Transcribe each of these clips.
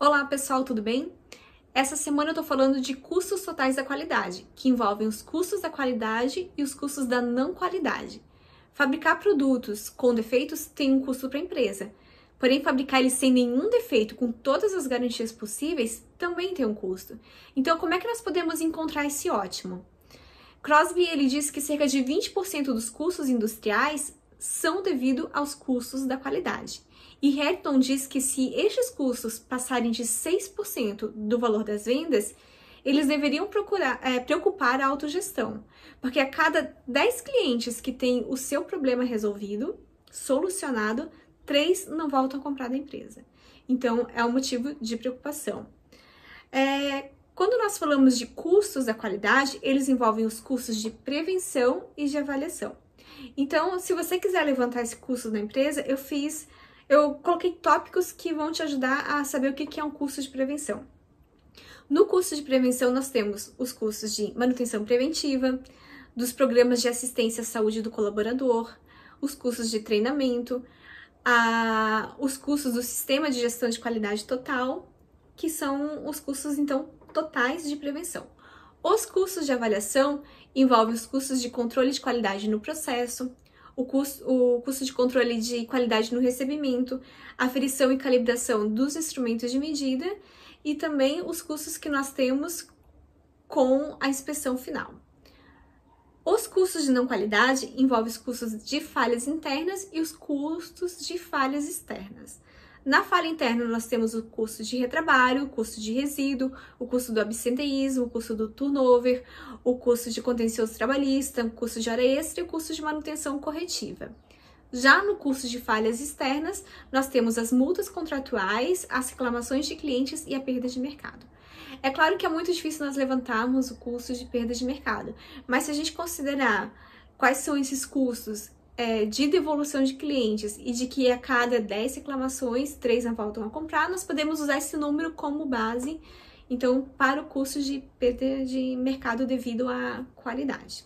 Olá pessoal, tudo bem? Essa semana eu tô falando de custos totais da qualidade, que envolvem os custos da qualidade e os custos da não qualidade. Fabricar produtos com defeitos tem um custo para a empresa, porém fabricar eles sem nenhum defeito, com todas as garantias possíveis, também tem um custo. Então, como é que nós podemos encontrar esse ótimo? Crosby ele diz que cerca de 20% dos custos industriais são devido aos custos da qualidade. E Harrington diz que se estes custos passarem de 6% do valor das vendas, eles deveriam procurar, é, preocupar a autogestão, porque a cada 10 clientes que têm o seu problema resolvido, solucionado, 3 não voltam a comprar da empresa. Então, é um motivo de preocupação. É, quando nós falamos de custos da qualidade, eles envolvem os custos de prevenção e de avaliação. Então, se você quiser levantar esse custo da empresa, eu fiz eu coloquei tópicos que vão te ajudar a saber o que é um curso de prevenção. No curso de prevenção, nós temos os cursos de manutenção preventiva, dos programas de assistência à saúde do colaborador, os cursos de treinamento, a, os cursos do sistema de gestão de qualidade total, que são os cursos, então, totais de prevenção. Os cursos de avaliação envolvem os cursos de controle de qualidade no processo, o custo, o custo de controle de qualidade no recebimento, aferição e calibração dos instrumentos de medida e também os custos que nós temos com a inspeção final. Os custos de não qualidade envolvem os custos de falhas internas e os custos de falhas externas. Na falha interna, nós temos o custo de retrabalho, o custo de resíduo, o custo do absenteísmo, o custo do turnover, o custo de contencioso trabalhista, o custo de hora extra e o custo de manutenção corretiva. Já no custo de falhas externas, nós temos as multas contratuais, as reclamações de clientes e a perda de mercado. É claro que é muito difícil nós levantarmos o custo de perda de mercado, mas se a gente considerar quais são esses custos é, de devolução de clientes e de que a cada 10 reclamações, 3 não voltam a comprar, nós podemos usar esse número como base, então, para o custo de perda de mercado devido à qualidade.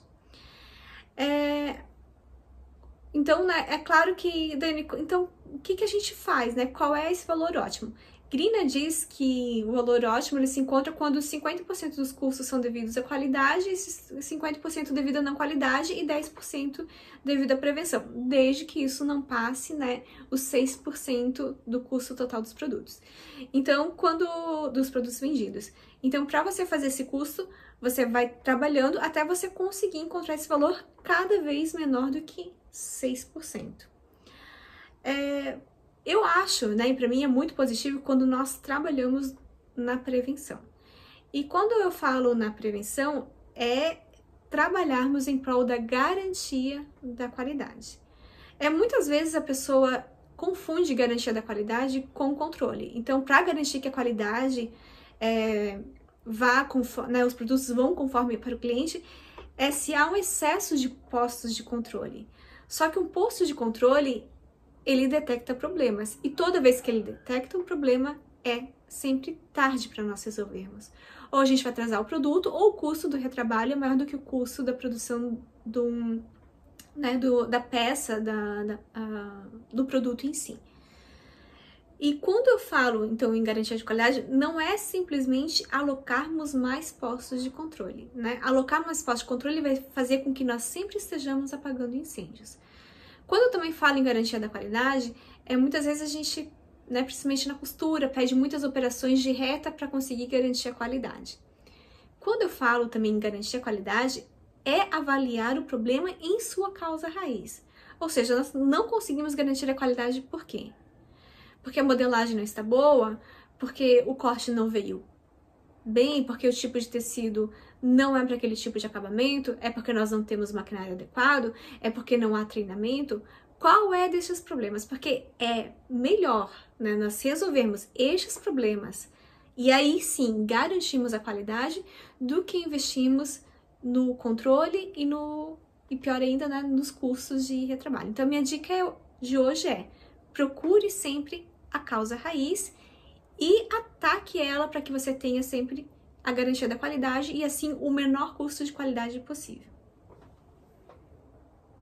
É, então, né, é claro que, Dani, então, o que, que a gente faz, né? Qual é esse valor ótimo? Grina diz que o valor ótimo ele se encontra quando 50% dos custos são devidos à qualidade, 50% devido à não qualidade e 10% devido à prevenção, desde que isso não passe né, os 6% do custo total dos produtos. Então, quando dos produtos vendidos. Então, para você fazer esse custo, você vai trabalhando até você conseguir encontrar esse valor cada vez menor do que 6%. É, eu acho, né, e para mim é muito positivo quando nós trabalhamos na prevenção. E quando eu falo na prevenção, é trabalharmos em prol da garantia da qualidade. É muitas vezes a pessoa confunde garantia da qualidade com controle. Então, para garantir que a qualidade é, vá conforme, né, os produtos vão conforme para o cliente, é se há um excesso de postos de controle. Só que um posto de controle ele detecta problemas. E toda vez que ele detecta um problema, é sempre tarde para nós resolvermos. Ou a gente vai atrasar o produto, ou o custo do retrabalho é maior do que o custo da produção do, né, do, da peça, da, da do produto em si. E quando eu falo, então, em garantia de qualidade, não é simplesmente alocarmos mais postos de controle, né? Alocar mais postos de controle vai fazer com que nós sempre estejamos apagando incêndios. Quando eu também falo em garantia da qualidade, é muitas vezes a gente, né, principalmente na costura, pede muitas operações de reta para conseguir garantir a qualidade. Quando eu falo também em garantir a qualidade, é avaliar o problema em sua causa raiz. Ou seja, nós não conseguimos garantir a qualidade por quê? Porque a modelagem não está boa, porque o corte não veio bem, porque o tipo de tecido não é para aquele tipo de acabamento, é porque nós não temos maquinário adequado, é porque não há treinamento. Qual é desses problemas? Porque é melhor né, nós resolvermos estes problemas e aí sim garantimos a qualidade do que investimos no controle e no e pior ainda né, nos custos de retrabalho. Então minha dica é, de hoje é procure sempre a causa raiz e ataque ela para que você tenha sempre a garantia da qualidade e assim o menor custo de qualidade possível.